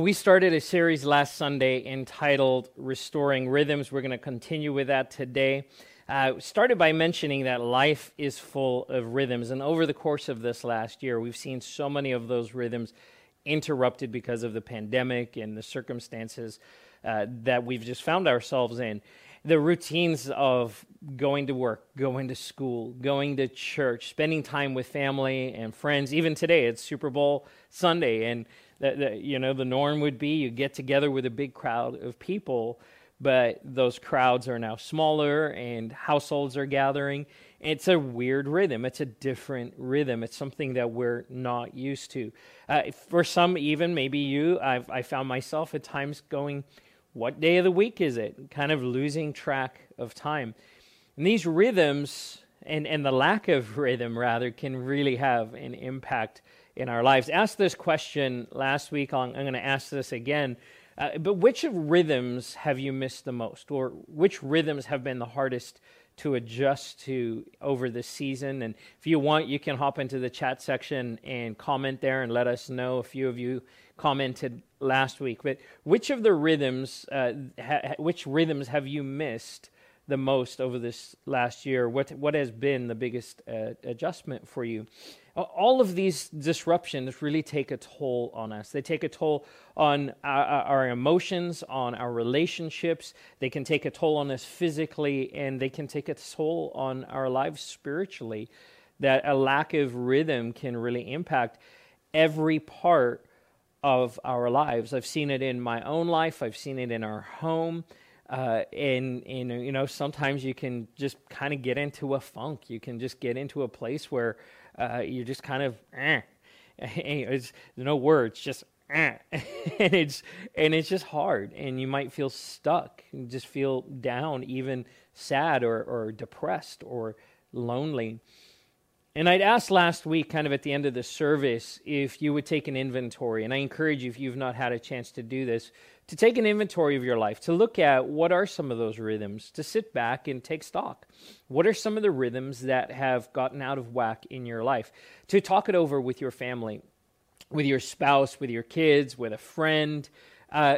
We started a series last Sunday entitled Restoring Rhythms. We're going to continue with that today. Uh, started by mentioning that life is full of rhythms. And over the course of this last year, we've seen so many of those rhythms interrupted because of the pandemic and the circumstances uh, that we've just found ourselves in. The routines of going to work, going to school, going to church, spending time with family and friends. Even today, it's Super Bowl Sunday. And that, that, you know the norm would be you get together with a big crowd of people but those crowds are now smaller and households are gathering. It's a weird rhythm. It's a different rhythm. It's something that we're not used to. Uh, for some even maybe you I've, i found myself at times going what day of the week is it? Kind of losing track of time. And these rhythms and, and the lack of rhythm rather can really have an impact in our lives. Asked this question last week. I'm, going to ask this again. Uh, but which of rhythms have you missed the most, or which rhythms have been the hardest to adjust to over the season? And if you want, you can hop into the chat section and comment there and let us know. A few of you commented last week, but which of the rhythms, uh, ha- which rhythms have you missed the most over this last year? What what has been the biggest uh, adjustment for you? all of these disruptions really take a toll on us. They take a toll on our, our, emotions, on our relationships. They can take a toll on us physically, and they can take a toll on our lives spiritually. That a lack of rhythm can really impact every part of our lives. I've seen it in my own life, I've seen it in our home. Uh, and, and you know sometimes you can just kind of get into a funk you can just get into a place where uh, you're just kind of eh. It's, no words, just eh. and it's and it's just hard, and you might feel stuck, and just feel down, even sad or or depressed or lonely. And I'd asked last week, kind of at the end of the service, if you would take an inventory. And I encourage you, if you've not had a chance to do this, to take an inventory of your life, to look at what are some of those rhythms, to sit back and take stock. What are some of the rhythms that have gotten out of whack in your life? To talk it over with your family, with your spouse, with your kids, with a friend, uh,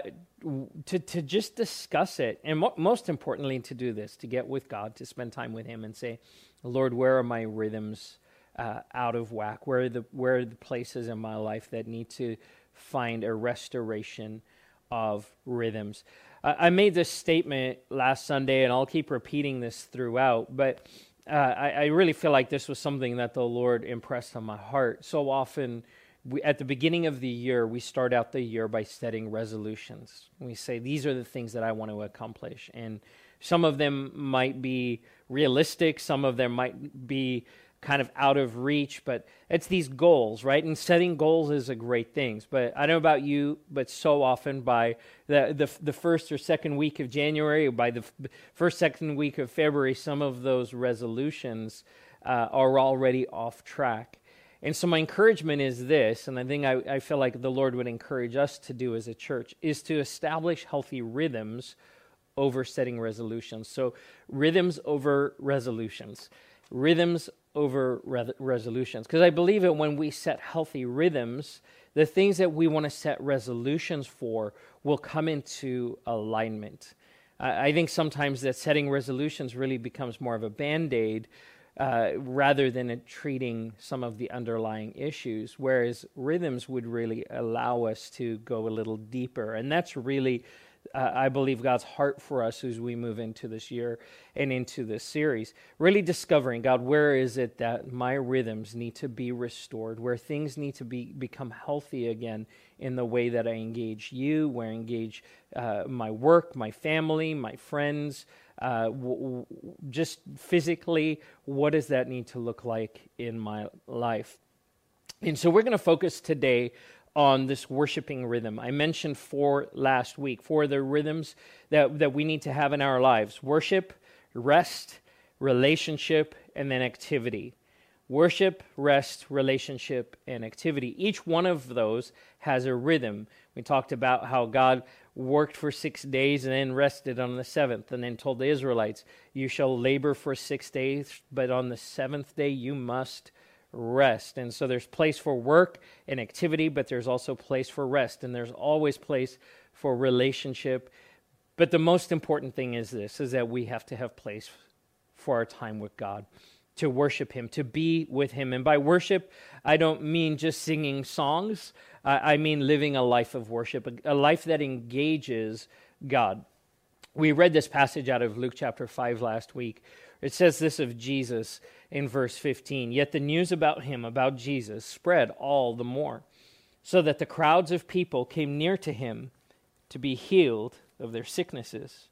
to, to just discuss it. And mo- most importantly, to do this, to get with God, to spend time with Him and say, Lord, where are my rhythms uh, out of whack? Where are, the, where are the places in my life that need to find a restoration? of rhythms. I made this statement last Sunday, and I'll keep repeating this throughout, but uh, I, I, really feel like this was something that the Lord impressed on my heart. So often, we, at the beginning of the year, we start out the year by setting resolutions. We say, These are the things that I want to accomplish. And some of them might be realistic, some of them might be kind of out of reach, but it's these goals, right? And setting goals is a great thing. But I don't know about you, but so often by the, the, the first or second week of January, or by the first, second week of February, some of those resolutions uh, are already off track. And so my encouragement is this, and I think I, I feel like the Lord would encourage us to do as a church, is to establish healthy rhythms over setting resolutions. So rhythms over resolutions. Rhythms over re- resolutions. Because I believe that when we set healthy rhythms, the things that we want to set resolutions for will come into alignment. I think sometimes that setting resolutions really becomes more of a band aid uh, rather than treating some of the underlying issues, whereas rhythms would really allow us to go a little deeper. And that's really uh, I believe, God's heart for us as we move into this year and into this series. Really discovering, God, where is it that my rhythms need to be restored, where things need to be become healthy again in the way that I engage you, where I engage uh, my work, my family, my friends, uh, w- w- just physically, what does that need to look like in my life? And so we're going to focus today on this worshiping rhythm. I mentioned four last week, four of the rhythms that, that we need to have in our lives worship, rest, relationship, and then activity. Worship, rest, relationship, and activity. Each one of those has a rhythm. We talked about how God worked for six days and then rested on the seventh, and then told the Israelites, You shall labor for six days, but on the seventh day you must rest. And so there's place for work and activity, but there's also place for rest. And there's always place for relationship. But the most important thing is this is that we have to have place for our time with God, to worship Him, to be with Him. And by worship, I don't mean just singing songs, I mean living a life of worship, a life that engages God. We read this passage out of Luke chapter 5 last week. It says this of Jesus in verse 15 Yet the news about him, about Jesus, spread all the more, so that the crowds of people came near to him to be healed of their sicknesses.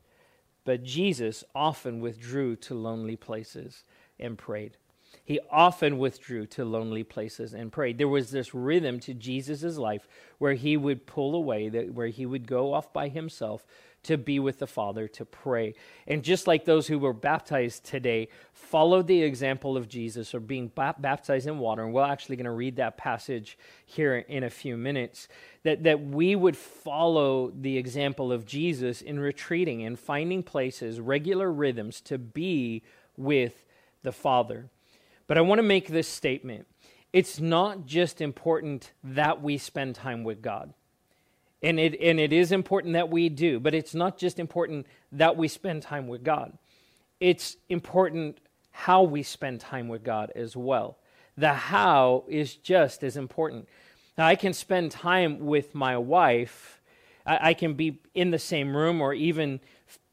But Jesus often withdrew to lonely places and prayed. He often withdrew to lonely places and prayed. There was this rhythm to Jesus' life where he would pull away, where he would go off by himself to be with the Father, to pray. And just like those who were baptized today followed the example of Jesus or being baptized in water, and we're actually going to read that passage here in a few minutes, that, that we would follow the example of Jesus in retreating and finding places, regular rhythms to be with the Father. But I want to make this statement. It's not just important that we spend time with God. And it, and it is important that we do, but it's not just important that we spend time with God. It's important how we spend time with God as well. The how is just as important. Now, I can spend time with my wife, I, I can be in the same room or even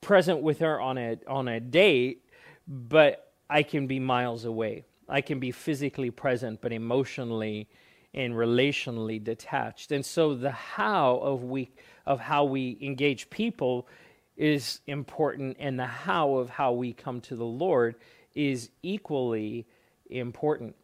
present with her on a, on a date, but I can be miles away. I can be physically present, but emotionally and relationally detached. And so the how of we of how we engage people is important and the how of how we come to the Lord is equally important.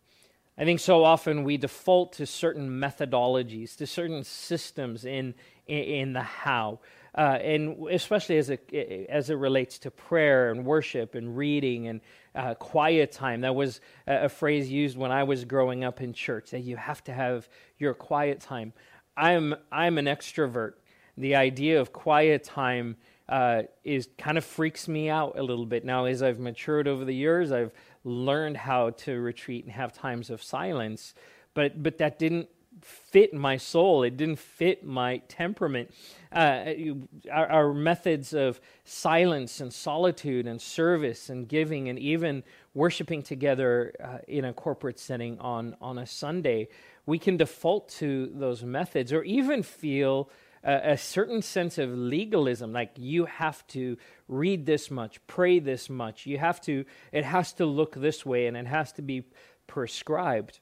I think so often we default to certain methodologies, to certain systems in in, in the how uh, and especially as it, as it relates to prayer and worship and reading and uh, quiet time. That was a, a, phrase used when I was growing up in church that you have to have your quiet time. I'm, I'm an extrovert. The idea of quiet time uh, is kind of freaks me out a little bit. Now, as I've matured over the years, I've learned how to retreat and have times of silence, but, but that didn't fit my soul. It didn't fit my temperament. Uh, our, our, methods of silence and solitude and service and giving and even worshiping together uh, in a corporate setting on, on a Sunday, we can default to those methods or even feel a, a certain sense of legalism like you have to read this much, pray this much, you have to, it has to look this way and it has to be prescribed.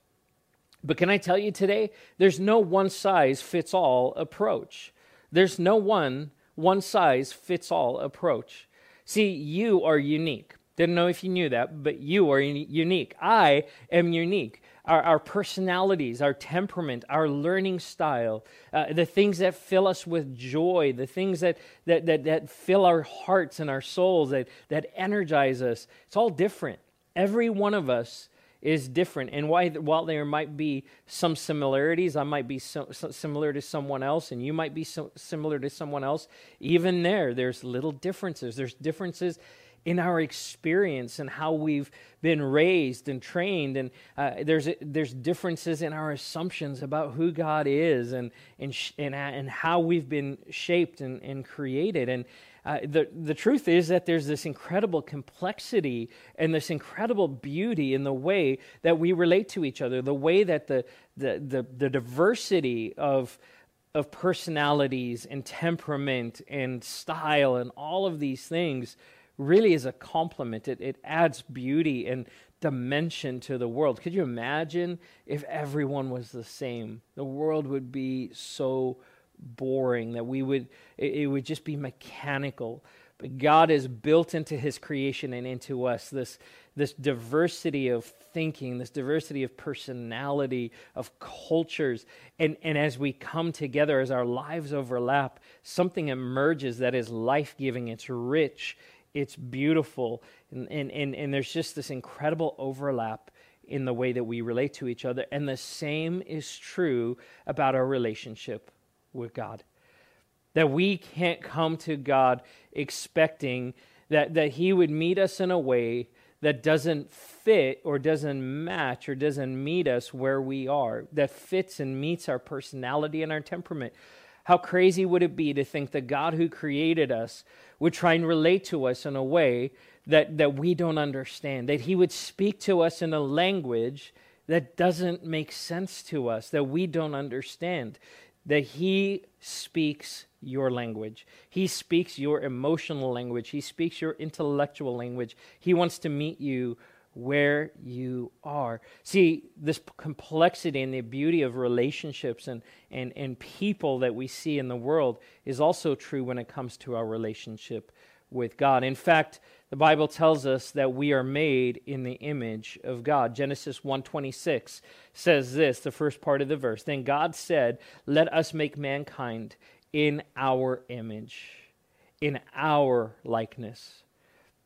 But can I tell you today, there's no one size fits all approach. There's no one one size fits all approach. See, you are unique. Didn't know if you knew that, but you are unique. I am unique. Our, our personalities, our temperament, our learning style, uh, the things that fill us with joy, the things that, that, that, that fill our hearts and our souls, that, that energize us, it's all different. Every one of us is different. And why, while there might be some similarities, I might be so, so similar to someone else, and you might be so similar to someone else, even there, there's little differences. There's differences in our experience and how we've been raised and trained and uh, there's there's differences in our assumptions about who God is and and and, and how we've been shaped and, and created and uh, the, the truth is that there's this incredible complexity and this incredible beauty in the way that we relate to each other, the way that the, the, the, the diversity of, of personalities and temperament and style and all of these things really is a compliment. It, it adds beauty and dimension to the world. Could you imagine if everyone was the same? The world would be so boring, that we would it, it would just be mechanical. But God has built into his creation and into us this, this diversity of thinking, this diversity of personality, of cultures. And, and as we come together, as our lives overlap, something emerges that is life giving, it's rich, it's beautiful. And, and, and, and there's just this incredible overlap in the way that we relate to each other. And the same is true about our relationship with God. That we can't come to God expecting that, that He would meet us in a way that doesn't fit or doesn't match or doesn't meet us where we are, that fits and meets our personality and our temperament. How crazy would it be to think that God who created us would try and relate to us in a way that, that we don't understand, that He would speak to us in a language that doesn't make sense to us, that we don't understand, that He speaks your language. He speaks your emotional language. He speaks your intellectual language. He wants to meet you where you are. See, this complexity and the beauty of relationships and, and, and people that we see in the world is also true when it comes to our relationship with God. In fact, the Bible tells us that we are made in the image of God. Genesis 1:26 says this, the first part of the verse. Then God said, "Let us make mankind in our image, in our likeness."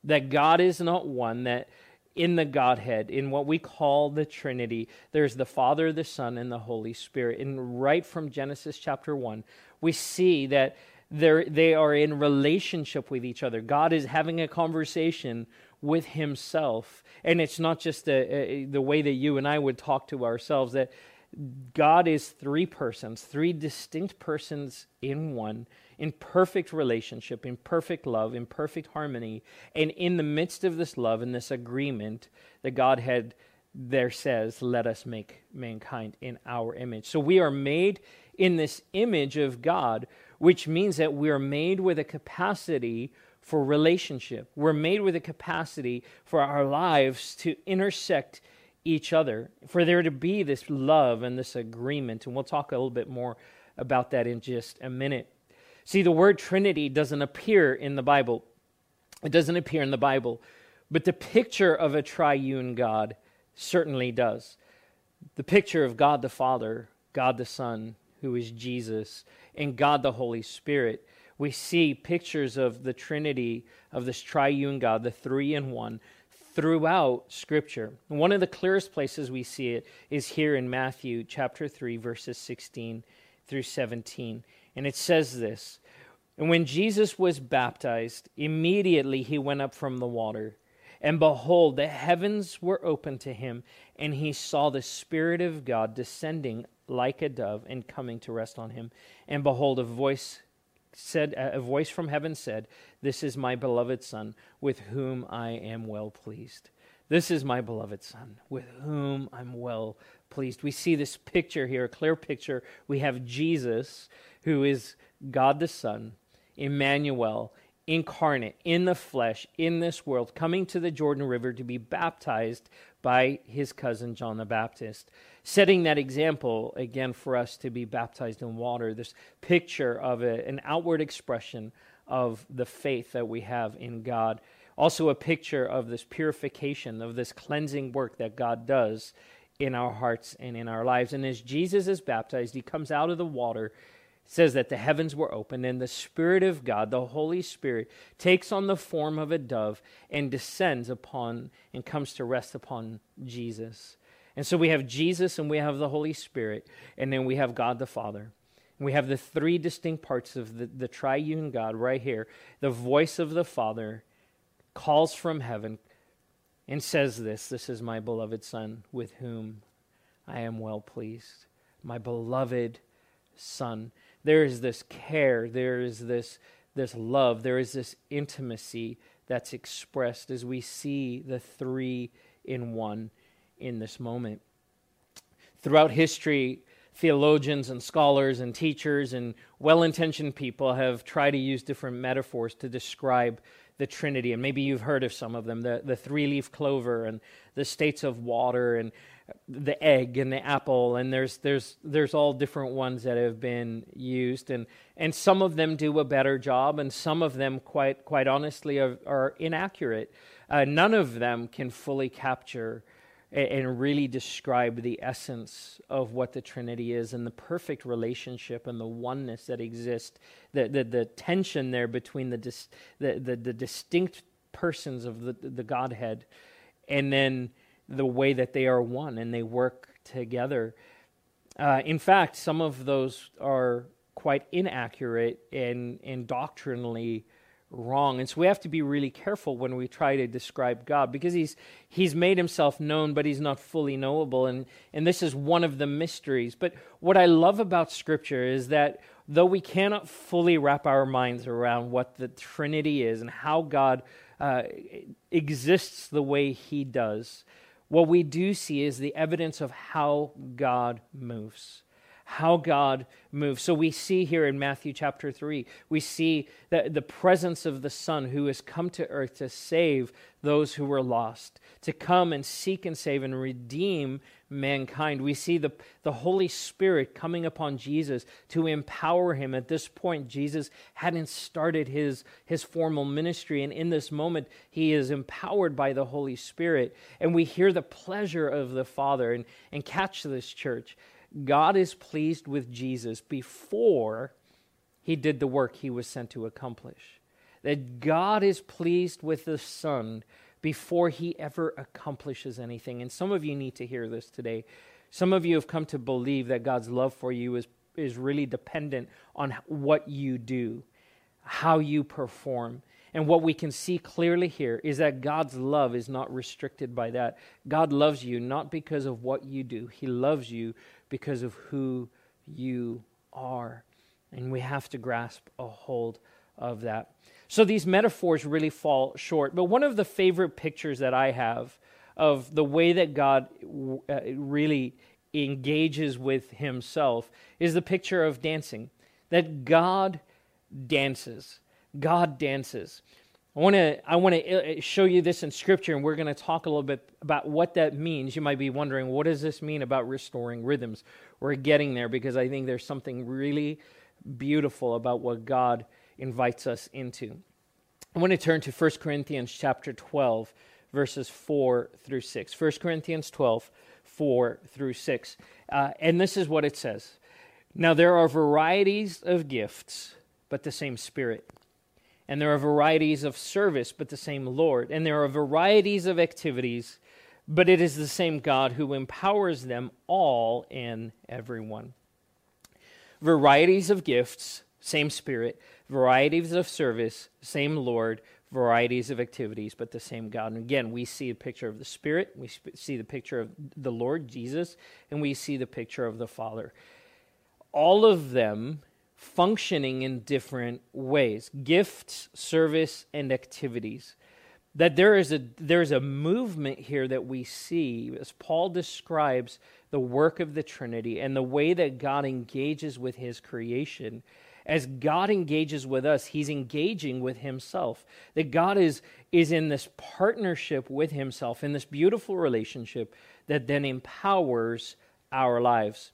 That God is not one that in the Godhead, in what we call the Trinity, there's the Father, the Son, and the Holy Spirit. And right from Genesis chapter 1, we see that they are in relationship with each other. God is having a conversation with Himself. And it's not just a, the way that you and I would talk to ourselves, that God is three persons, three distinct persons in one in perfect relationship, in perfect love, in perfect harmony. And in the midst of this love and this agreement, the Godhead there says, Let us make mankind in our image. So we are made in this image of God, which means that we are made with a capacity for relationship. We're made with a capacity for our lives to intersect each other, for there to be this love and this agreement. And we'll talk a little bit more about that in just a minute. See, the word Trinity doesn't appear in the Bible. It doesn't appear in the Bible, but the picture of a triune God certainly does. The picture of God the Father, God the Son, who is Jesus, and God the Holy Spirit. We see pictures of the Trinity, of this triune God, the three in one, throughout Scripture. one of the clearest places we see it is here in Matthew chapter 3, verses 16 through 17. And it says this And when Jesus was baptized, immediately he went up from the water. And behold, the heavens were opened to him, and he saw the Spirit of God descending like a dove and coming to rest on him. And behold, a voice said a voice from heaven said, "This is my beloved son, with whom I am well pleased." This is my beloved son, with whom I'm well pleased. We see this picture here, a clear picture. We have Jesus who is God the Son, Emmanuel, incarnate in the flesh, in this world, coming to the Jordan River to be baptized by his cousin John the Baptist, setting that example again for us to be baptized in water. This picture of a, an outward expression of the faith that we have in God. Also, a picture of this purification, of this cleansing work that God does in our hearts and in our lives. And as Jesus is baptized, he comes out of the water says that the heavens were opened and the Spirit of God, the Holy Spirit, takes on the form of a dove and descends upon and comes to rest upon Jesus. And so we have Jesus and we have the Holy Spirit, and then we have God the Father. We have the three distinct parts of the, the triune God right here. The voice of the Father calls from heaven and says this This is my beloved Son, with whom I am well pleased. My beloved Son there is this care, there is this, this love, there is this intimacy that's expressed as we see the three in one in this moment. Throughout history, theologians and scholars and teachers and well intentioned people have tried to use different metaphors to describe the Trinity. And maybe you've heard of some of them the, the three leaf clover and the states of water and the egg and the apple and there's there's there's all different ones that have been used and and some of them do a better job and some of them quite quite honestly are, are inaccurate. Uh, none of them can fully capture and, and really describe the essence of what the trinity is and the perfect relationship and the oneness that exists the the, the tension there between the, dis, the, the the distinct persons of the the godhead and then the way that they are one and they work together. Uh, in fact, some of those are quite inaccurate and, and doctrinally wrong. And so we have to be really careful when we try to describe God because he's he's made himself known but he's not fully knowable and and this is one of the mysteries. But what I love about scripture is that though we cannot fully wrap our minds around what the Trinity is and how God uh, exists the way he does, what we do see is the evidence of how God moves how God moves. So we see here in Matthew chapter 3, we see the, the presence of the Son who has come to earth to save those who were lost, to come and seek and save and redeem mankind. We see the, the Holy Spirit coming upon Jesus to empower him. At this point, Jesus hadn't started his, his formal ministry, and in this moment, he is empowered by the Holy Spirit. And we hear the pleasure of the Father. And, and catch this, church. God is pleased with Jesus before he did the work he was sent to accomplish. That God is pleased with the Son before he ever accomplishes anything. And some of you need to hear this today. Some of you have come to believe that God's love for you is, is really dependent on what you do, how you perform. And what we can see clearly here is that God's love is not restricted by that. God loves you not because of what you do, He loves you because of who you are. And we have to grasp a hold of that. So these metaphors really fall short. But one of the favorite pictures that I have of the way that God uh, really engages with himself is the picture of dancing. That God dances. God dances. I want to I want to uh, show you this in scripture and we're going to talk a little bit about what that means. You might be wondering what does this mean about restoring rhythms? We're getting there because I think there's something really beautiful about what God invites us into. I want to turn to 1 Corinthians chapter 12 verses 4 through 6. 1 Corinthians 12 4 through 6. Uh, and this is what it says. Now there are varieties of gifts, but the same spirit and there are varieties of service, but the same Lord. And there are varieties of activities, but it is the same God who empowers them all in everyone. Varieties of gifts, same Spirit. Varieties of service, same Lord. Varieties of activities, but the same God. And again, we see a picture of the Spirit, we see the picture of the Lord Jesus, and we see the picture of the Father. All of them functioning in different ways gifts, service, and activities. That there is, a, there is a movement here that we see as Paul describes the work of the Trinity and the way that God engages with his creation. As God engages with us, he's engaging with himself. That God is, is in this partnership with himself, in this beautiful relationship that then empowers our lives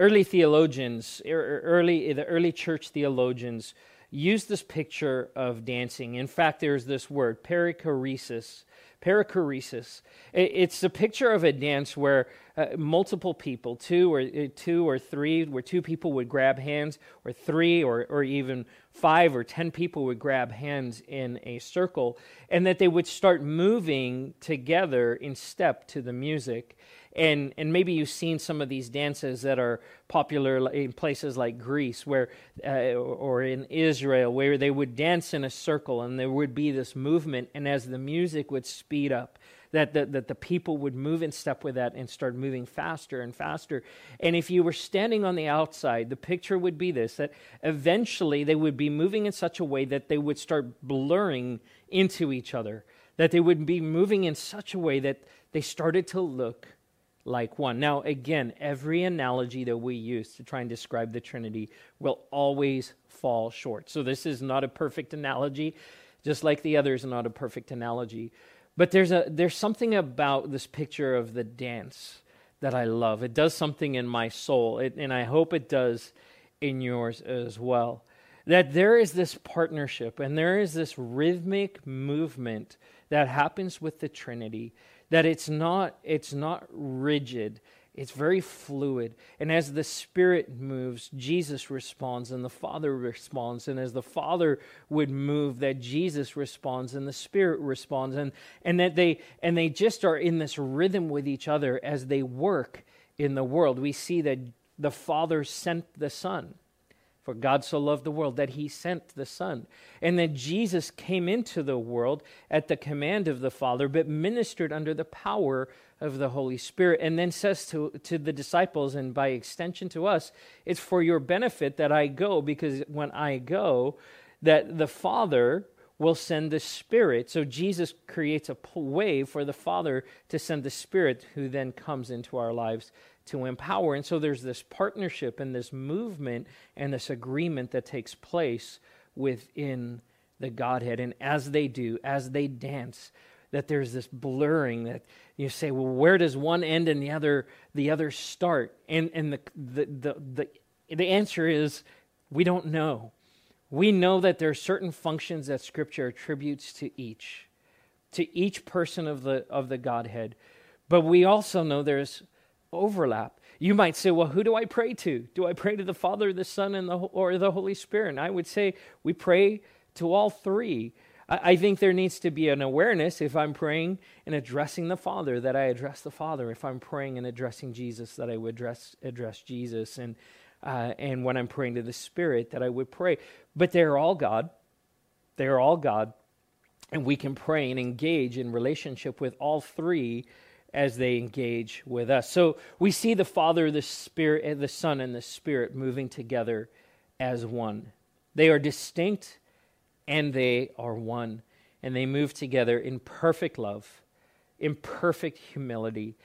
early theologians, early the early church theologians used this picture of dancing. In fact, there's this word, perichoresis. Perichoresis. It's a picture of a dance where uh, multiple people, two or uh, two or three, where two people would grab hands, or three or, or even five or ten people would grab hands in a circle, and that they would start moving together in step to the music. And, and maybe you've seen some of these dances that are popular in places like Greece where, uh, or in Israel, where they would dance in a circle and there would be this movement. And as the music would speed up, that the, that the people would move in step with that and start moving faster and faster. And if you were standing on the outside, the picture would be this that eventually they would be moving in such a way that they would start blurring into each other, that they would be moving in such a way that they started to look like one. Now, again, every analogy that we use to try and describe the Trinity will always fall short. So, this is not a perfect analogy, just like the others are not a perfect analogy. But there's, a, there's something about this picture of the dance that I love. It does something in my soul, it, and I hope it does in yours as well. That there is this partnership and there is this rhythmic movement that happens with the Trinity that it's not it's not rigid. It's very fluid. And as the spirit moves jesus responds and the father responds. And as the father would move that jesus responds and the spirit responds. And and that they and they just are in this rhythm with each other as they work in the world. We see that the father sent the son For God so loved the world that he sent the Son. And that Jesus came into the world at the command of the Father, but ministered under the power of the Holy Spirit. And then says to, to the disciples, and by extension to us, it's for your benefit that I go, because when I go, that the Father will send the Spirit. So Jesus creates a way for the Father to send the Spirit, who then comes into our lives to empower. And so there's this partnership and this movement and this agreement that takes place within the Godhead. And as they do, as they dance, that there's this blurring that you say, well, where does one end and the other the other start? And and the the the the, the answer is we don't know. We know that there are certain functions that Scripture attributes to each, to each person of the of the Godhead. But we also know there's overlap. You might say, well, who do I pray to? Do I pray to the Father, the Son, and the, or the Holy Spirit? And I would say we pray to all three. I, I think there needs to be an awareness if I'm praying and addressing the Father, that I address the Father. If I'm praying and addressing Jesus, that I would address, address Jesus. And, uh, and when I'm praying to the Spirit, that I would pray. But they're all God. They are all God. And we can pray and engage in relationship with all three as they engage with us. So we see the Father, the Spirit, eh, the Son, and the Spirit moving together as one. They are distinct and they are one. And they move together in perfect love, in perfect humility,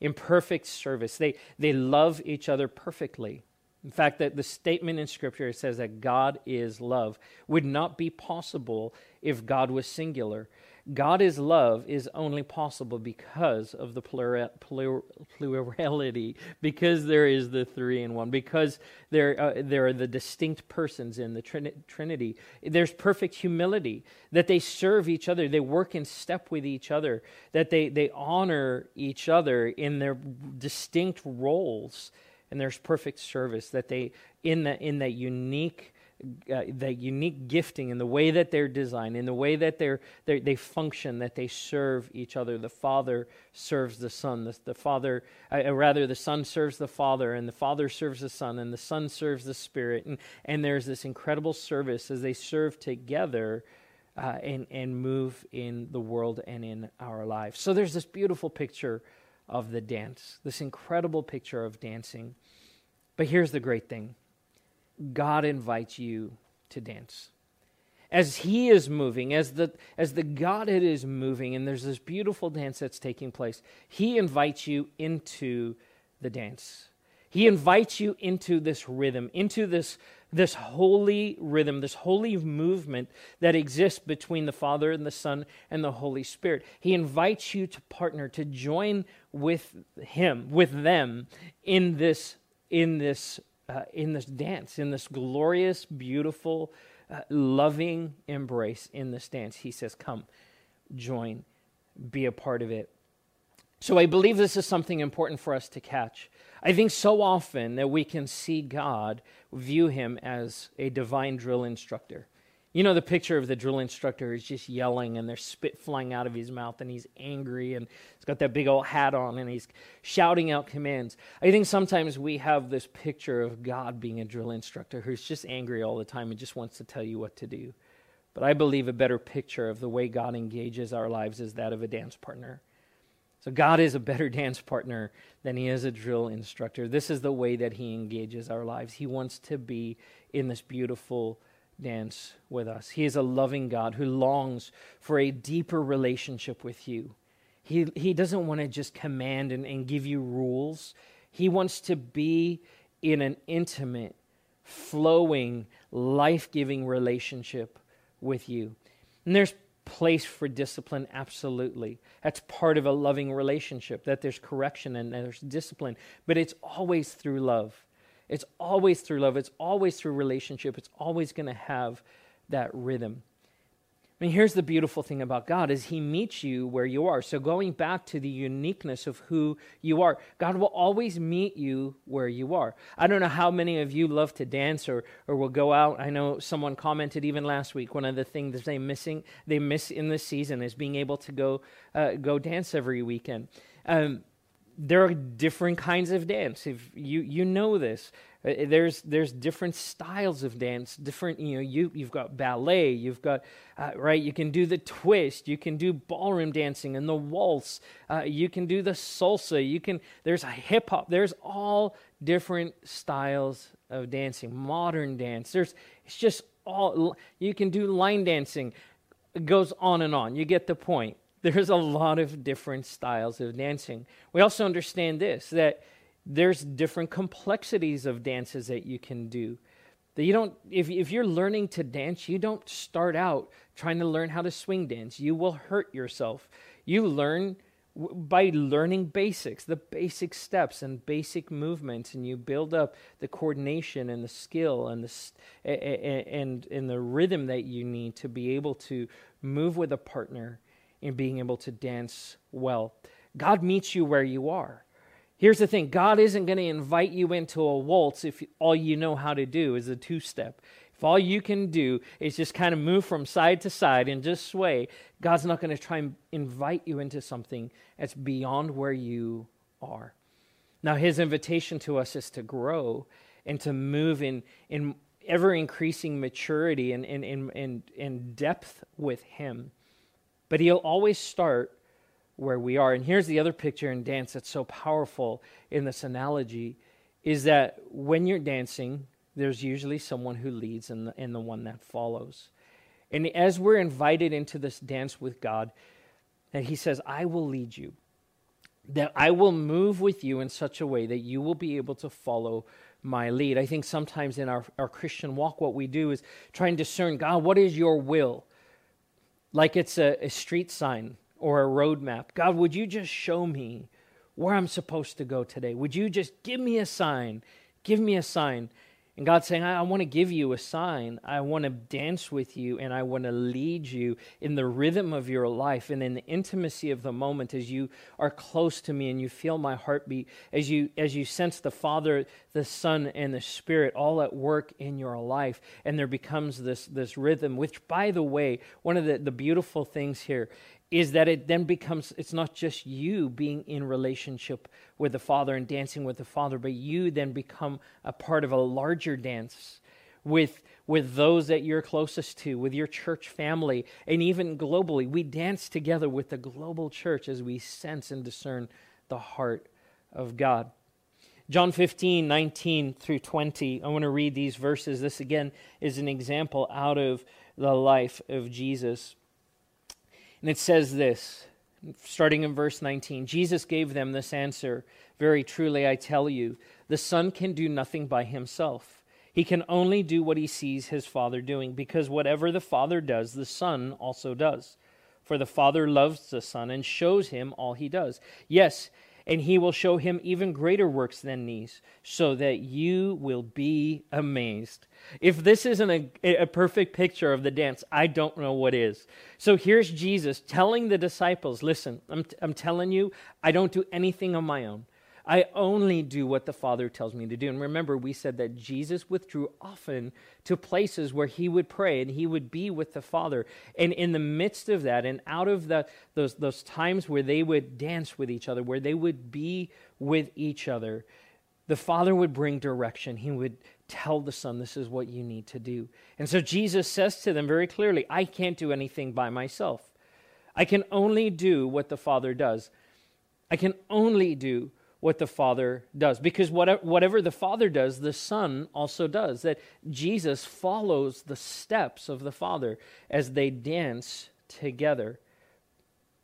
in perfect service. They, they love each other perfectly. In fact, that the statement in Scripture says that God is love would not be possible if God was singular. God is love is only possible because of the plurality, because there is the three in one, because there, uh, there are the distinct persons in the Trinity. There's perfect humility, that they serve each other, they work in step with each other, that they, they honor each other in their distinct roles, and there's perfect service, that they, in, the, in that unique uh, the unique gifting in the way that they're designed, in the way that they're, they're, they function, that they serve each other. The Father serves the Son. The, the Father, uh, uh, rather, the Son serves the Father, and the Father serves the Son, and the Son serves the Spirit. And, and there's this incredible service as they serve together uh, and, and move in the world and in our lives. So there's this beautiful picture of the dance, this incredible picture of dancing. But here's the great thing God invites you to dance. As He is moving, as the, as the Godhead is moving, and there's this beautiful dance that's taking place, He invites you into the dance. He invites you into this rhythm, into this, this holy rhythm, this holy movement that exists between the Father and the Son and the Holy Spirit. He invites you to partner, to join with Him, with them in this, in this uh, in this dance, in this glorious, beautiful, uh, loving embrace in this dance. He says, Come, join, be a part of it. So I believe this is something important for us to catch. I think so often that we can see God, view him as a divine drill instructor. You know the picture of the drill instructor is just yelling and there's spit flying out of his mouth and he's angry and he's got that big old hat on and he's shouting out commands. I think sometimes we have this picture of God being a drill instructor who's just angry all the time and just wants to tell you what to do. But I believe a better picture of the way God engages our lives is that of a dance partner. So God is a better dance partner than he is a drill instructor. This is the way that he engages our lives. He wants to be in this beautiful dance with us. He is a loving God who longs for a deeper relationship with you. He, he doesn't want to just command and, and give you rules. He wants to be in an intimate, flowing, life giving relationship with you. And there's place for discipline, absolutely. That's part of a loving relationship, that there's correction and there's discipline, but it's always through love. It's always through love, it's always through relationship, it's always going to have that rhythm. I mean, here's the beautiful thing about God is he meets you where you are. So going back to the uniqueness of who you are, God will always meet you where you are. I don't know how many of you love to dance or or will go out. I know someone commented even last week one of the things they missing they miss in this season is being able to go uh, go dance every weekend. Um, there are different kinds of dance. If you you know this, uh, there's there's different styles of dance. Different, you know, you you've got ballet, you've got uh, right. You can do the twist, you can do ballroom dancing and the waltz. Uh, you can do the salsa. You can there's a hip hop. There's all different styles of dancing. Modern dance. There's it's just all you can do line dancing. It goes on and on. You get the point there's a lot of different styles of dancing. We also understand this that there's different complexities of dances that you can do. That you don't if if you're learning to dance, you don't start out trying to learn how to swing dance. You will hurt yourself. You learn by learning basics, the basic steps and basic movements, and you build up the coordination and the skill and the and and the rhythm that you need to be able to move with a partner in being able to dance well. God meets you where you are. Here's the thing God isn't going to invite you into a waltz if all you know how to do is a two step. If all you can do is just kind of move from side to side and just sway, God's not going to try and invite you into something that's beyond where you are. Now, His invitation to us is to grow and to move in, in ever increasing maturity and, and, and, and, and depth with Him. But he'll always start where we are. And here's the other picture in dance that's so powerful in this analogy is that when you're dancing, there's usually someone who leads and the, and the one that follows. And as we're invited into this dance with God, that He says, I will lead you, that I will move with you in such a way that you will be able to follow my lead. I think sometimes in our, our Christian walk, what we do is try and discern God, what is your will? Like it's a, a street sign or a road map. God, would you just show me where I'm supposed to go today? Would you just give me a sign? Give me a sign. And God's saying, I, I want to give you a sign. I want to dance with you and I want to lead you in the rhythm of your life and in the intimacy of the moment as you are close to me and you feel my heartbeat, as you as you sense the Father, the Son, and the Spirit all at work in your life. And there becomes this, this rhythm, which by the way, one of the, the beautiful things here is that it then becomes it's not just you being in relationship with the father and dancing with the father but you then become a part of a larger dance with with those that you're closest to with your church family and even globally. We dance together with the global church as we sense and discern the heart of god. John 15 19 through 20 i want to read these verses. This again is an example out of the life of jesus and it says this, starting in verse 19 Jesus gave them this answer Very truly, I tell you, the Son can do nothing by himself. He can only do what he sees his Father doing, because whatever the Father does, the Son also does. For the Father loves the Son and shows him all he does. Yes, and he will show him even greater works than these, so that you will be amazed. If this isn't a, a, perfect picture of the dance, I don't know what is. So here's Jesus telling the disciples listen, I'm, t- I'm telling you, I don't do anything on my own. I only do what the Father tells me to do. And remember, we said that Jesus withdrew often to places where he would pray and he would be with the Father. And in the midst of that, and out of the, those, those times where they would dance with each other, where they would be with each other, the Father would bring direction. He would tell the Son, This is what you need to do. And so Jesus says to them very clearly, I can't do anything by myself. I can only do what the Father does. I can only do what the Father does. Because whatever the Father does, the Son also does. That Jesus follows the steps of the Father as they dance together.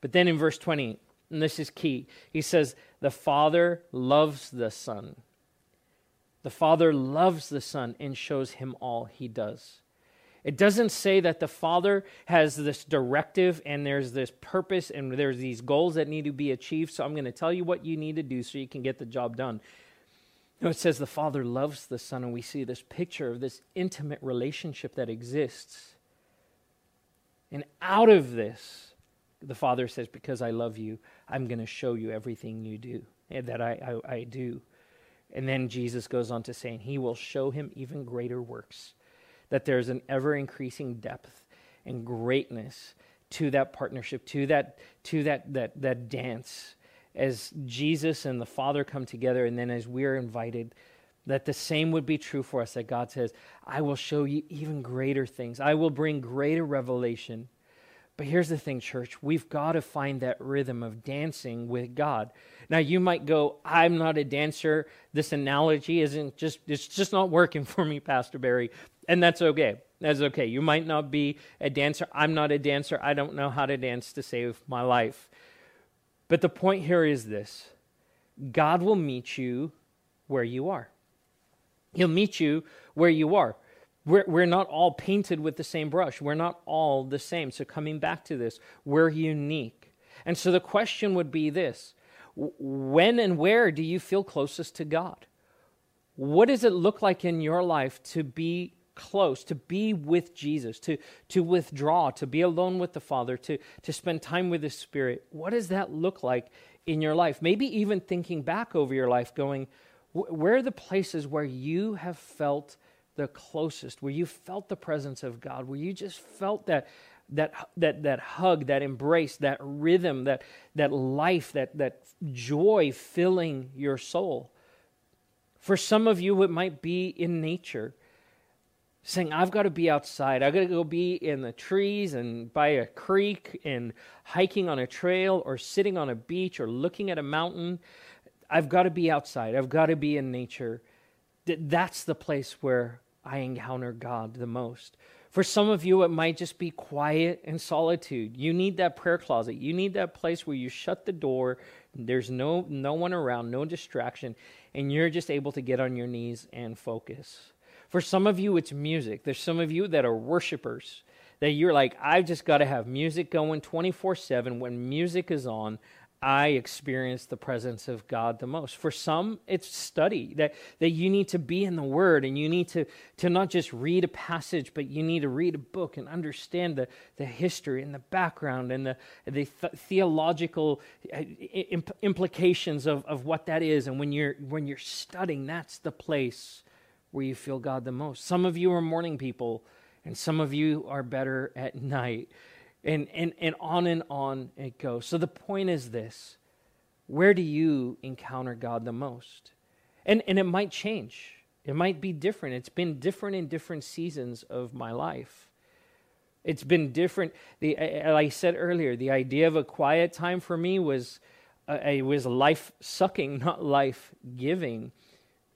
But then in verse 20, and this is key, he says, The Father loves the Son. The Father loves the Son and shows him all he does. It doesn't say that the Father has this directive and there's this purpose and there's these goals that need to be achieved. So I'm going to tell you what you need to do so you can get the job done. No, it says the Father loves the Son, and we see this picture of this intimate relationship that exists. And out of this, the Father says, Because I love you, I'm going to show you everything you do, and that I, I, I do. And then Jesus goes on to saying, He will show him even greater works that there's an ever increasing depth and greatness to that partnership, to that, to that, that, that dance as Jesus and the Father come together, and then as we're invited, that the same would be true for us that God says, I will show you even greater things, I will bring greater revelation. But here's the thing, church. We've got to find that rhythm of dancing with God. Now, you might go, I'm not a dancer. This analogy isn't just, it's just not working for me, Pastor Barry. And that's okay. That's okay. You might not be a dancer. I'm not a dancer. I don't know how to dance to save my life. But the point here is this God will meet you where you are. He'll meet you where you are. We're, we're not all painted with the same brush. We're not all the same. So, coming back to this, we're unique. And so the question would be this When and where do you feel closest to God? What does it look like in your life to be close, to be with Jesus, to, to withdraw, to be alone with the Father, to, to spend time with the Spirit? What does that look like in your life? Maybe even thinking back over your life, going, Where are the places where you have felt the closest, where you felt the presence of God, where you just felt that that that that hug, that embrace, that rhythm, that that life, that that joy filling your soul. For some of you, it might be in nature. Saying, I've got to be outside. I've got to go be in the trees and by a creek and hiking on a trail or sitting on a beach or looking at a mountain. I've got to be outside. I've got to be in nature. That's the place where I encounter God the most. For some of you, it might just be quiet and solitude. You need that prayer closet. You need that place where you shut the door. There's no, no one around, no distraction, and you're just able to get on your knees and focus. For some of you, it's music. There's some of you that are worshipers, that you're like, I've just got to have music going 24 7. When music is on, I experience the presence of God the most. For some, it's study, that, that you need to be in the Word and you need to, to not just read a passage, but you need to read a book and understand the, the history and the background and the, the th- theological uh, imp- implications of, of what that is. And when you're, when you're studying, that's the place where you feel God the most. Some of you are morning people, and some of you are better at night and, and, and on and on it goes. So the point is this where do you encounter God the most? And, and it might change, it might be different. It's been different in different seasons of my life. It's been different. The, like I said earlier, the idea of a quiet time for me was, uh, it was life sucking, not life giving.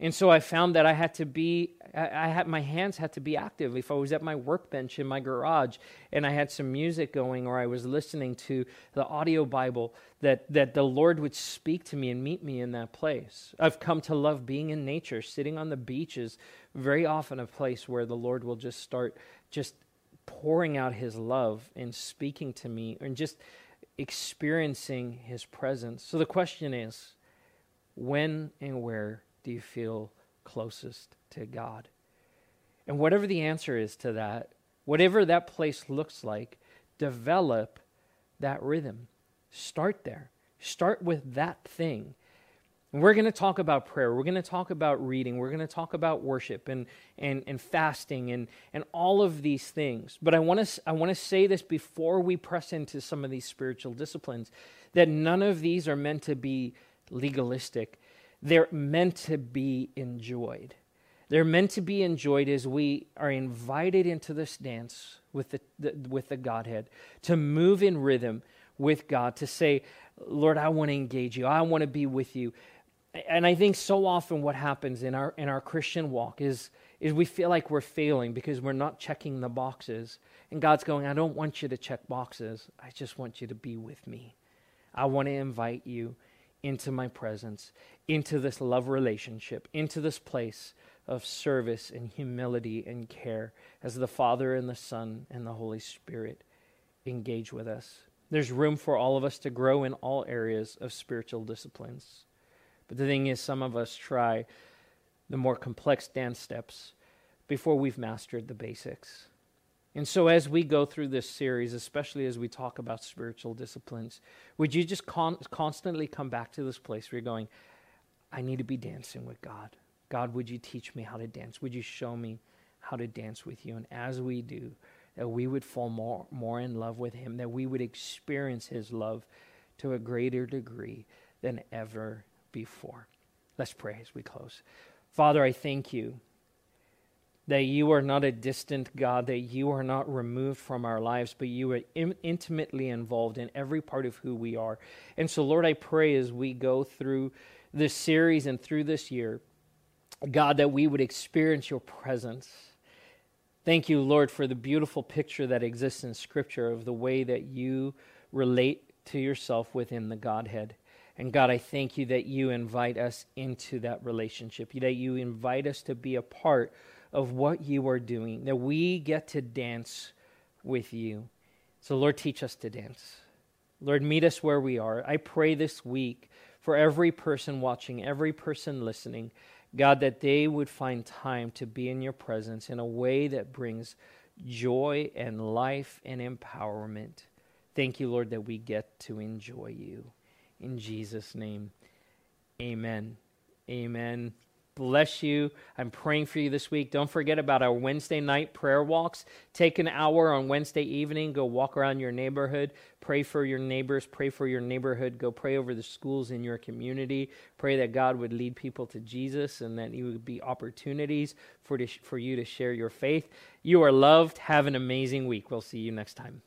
And so I found that I had to be, I had, my hands had to be active. If I was at my workbench in my garage and I had some music going or I was listening to the audio Bible, that, that the Lord would speak to me and meet me in that place. I've come to love being in nature. Sitting on the beach is very often a place where the Lord will just start just pouring out his love and speaking to me and just experiencing his presence. So the question is, when and where do you feel closest to God? And whatever the answer is to that, whatever that place looks like, develop that rhythm. Start there. Start with that thing. And we're going to talk about prayer. We're going to talk about reading. We're going to talk about worship and, and, and fasting and, and all of these things. But I want to I want to say this before we press into some of these spiritual disciplines that none of these are meant to be legalistic. They're meant to be enjoyed. They're meant to be enjoyed as we are invited into this dance with the, the, with the Godhead, to move in rhythm with God, to say, Lord, I want to engage you. I want to be with you. And I think so often what happens in our, in our Christian walk is, is we feel like we're failing because we're not checking the boxes. And God's going, I don't want you to check boxes. I just want you to be with me. I want to invite you into my presence, into this love relationship, into this place of service and humility and care as the Father and the Son and the Holy Spirit engage with us. There's room for all of us to grow in all areas of spiritual disciplines. But the thing is, some of us try the more complex dance steps before we've mastered the basics. And so, as we go through this series, especially as we talk about spiritual disciplines, would you just con- constantly come back to this place where you're going, I need to be dancing with God? God, would you teach me how to dance? Would you show me how to dance with you? And as we do, that we would fall more, more in love with Him, that we would experience His love to a greater degree, than ever before. Let's pray as we close. Father, I thank you that you are not a distant God, that you are not removed from our lives, but you are in- intimately involved in every part of who we are. And so, Lord, I pray as we go through this series and through this year, God, that we would experience your presence. Thank you, Lord, for the beautiful picture that exists in Scripture of the way that you relate to yourself within the Godhead. And God, I thank you that you invite us into that relationship, that you invite us to be a part of what you are doing, that we get to dance with you. So, Lord, teach us to dance. Lord, meet us where we are. I pray this week for every person watching, every person listening, God, that they would find time to be in your presence in a way that brings joy and life and empowerment. Thank you, Lord, that we get to enjoy you. In Jesus' name, amen. Amen bless you. I'm praying for you this week. Don't forget about our Wednesday night prayer walks. Take an hour on Wednesday evening, go walk around your neighborhood, pray for your neighbors, pray for your neighborhood, go pray over the schools in your community. Pray that God would lead people to Jesus and that you would be opportunities for, to, for you to share your faith. You are loved. Have an amazing week. We'll see you next time.